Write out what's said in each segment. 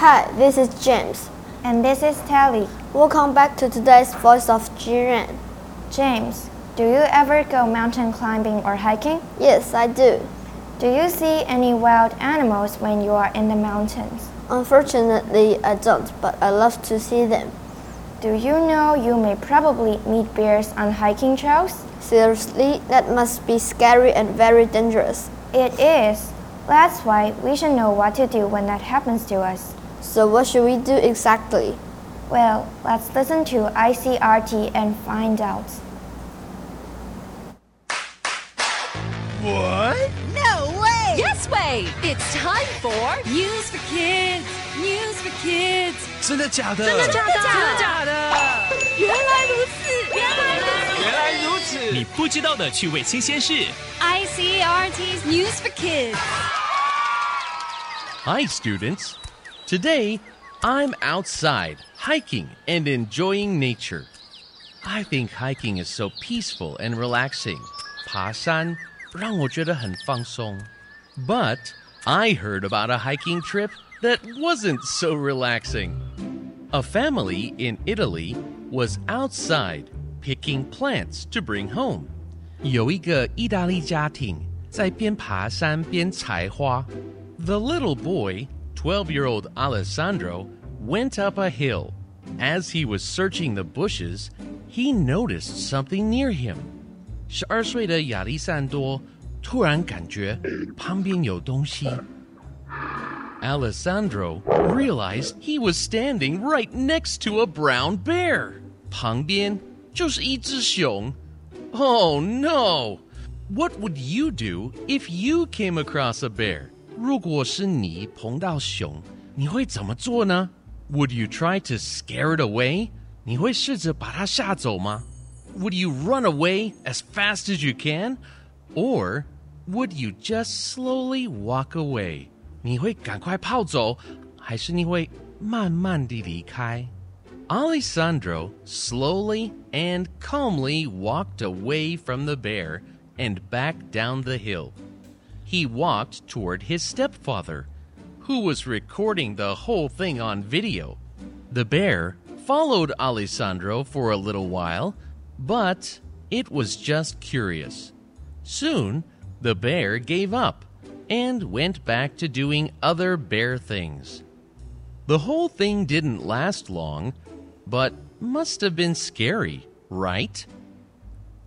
this is James. And this is Telly. Welcome back to today's Voice of Jiren. James, do you ever go mountain climbing or hiking? Yes, I do. Do you see any wild animals when you are in the mountains? Unfortunately, I don't, but I love to see them. Do you know you may probably meet bears on hiking trails? Seriously, that must be scary and very dangerous. It is. That's why we should know what to do when that happens to us. So, what should we do exactly? Well, let's listen to ICRT and find out. What? No way! Yes way! It's time for News for Kids. News for Kids. 真的假的？真的假的？真的假的？原来如此，原来如此。原来如此！你不知道的趣味新鲜事。 ICRT's News for Kids. Hi, students. Today, I'm outside hiking and enjoying nature. I think hiking is so peaceful and relaxing. 爬山让我觉得很放松. But I heard about a hiking trip that wasn't so relaxing. A family in Italy was outside picking plants to bring home. 有一个意大利家庭在边爬山边采花。The little boy, 12 year old Alessandro, went up a hill. As he was searching the bushes, he noticed something near him. 十二岁的亚历山多突然感觉旁边有东西。Alessandro realized he was standing right next to a brown bear. 旁边就是一只熊。Oh no! What would you do if you came across a bear? 如果是你碰到熊，你会怎么做呢？Would you try to scare it away? 你会试着把它吓走吗？Would you run away as fast as you can? Or would you just slowly walk away? 你会赶快跑走，还是你会慢慢地离开？Alessandro slowly and calmly walked away from the bear and back down the hill. He walked toward his stepfather, who was recording the whole thing on video. The bear followed Alessandro for a little while, but it was just curious. Soon, the bear gave up and went back to doing other bear things. The whole thing didn't last long, but must have been scary, right?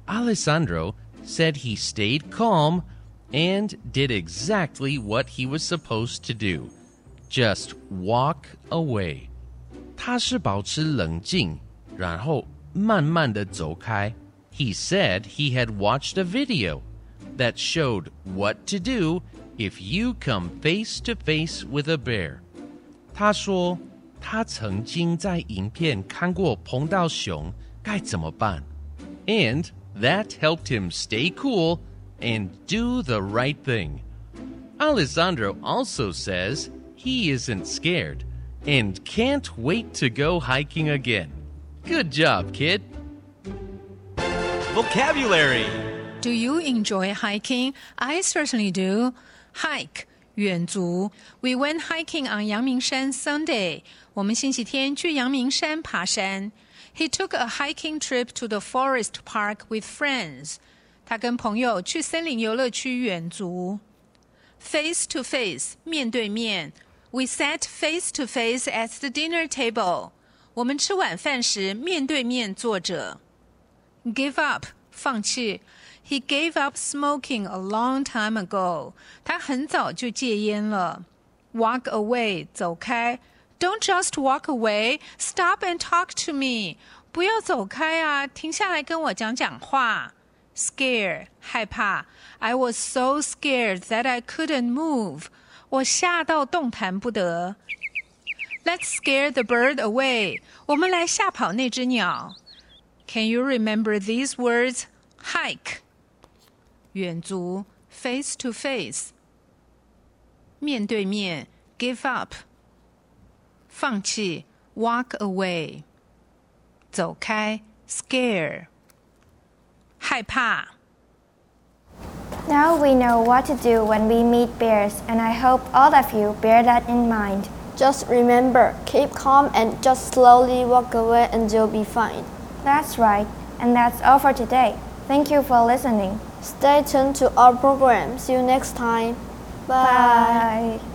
Alessandro said he stayed calm and did exactly what he was supposed to do just walk away. 他是保持冷静，然后慢慢地走开。He said he had watched a video that showed what to do if you come face to face with a bear. 他说他曾经在影片看过碰到熊该怎么办，and that helped him stay cool and do the right thing. Alessandro also says he isn't scared and can't wait to go hiking again. Good job, kid. Vocabulary. Do you enjoy hiking? I certainly do. Hike. 远足. We went hiking on 阳明山 Sunday. 我们星期天去阳明山爬山。He took a hiking trip to the forest park with friends. 他跟朋友去森林游乐区远足。Face to face, 面对面。We sat face to face at the dinner table. 我们吃晚饭时面对面坐着。Give up, 放弃。He gave up smoking a long time ago. 他很早就戒烟了。Walk away, 走开。Don't just walk away. Stop and talk to me. 不要走开啊，停下来跟我讲讲话。 Scare, 害怕。I was so scared that I couldn't move. 我吓到动弹不得。Let's scare the bird away. 我们来吓跑那只鸟。Can you remember these words? Hike. 远足 face to face，面对面 give up，放弃 walk away，走开 scare， 害怕。Now we know what to do when we meet bears, and I hope all of you bear that in mind. Just remember, keep calm and just slowly walk away and you'll be fine. That's right. And that's all for today. Thank you for listening. Stay tuned to our program. See you next time. Bye. Bye.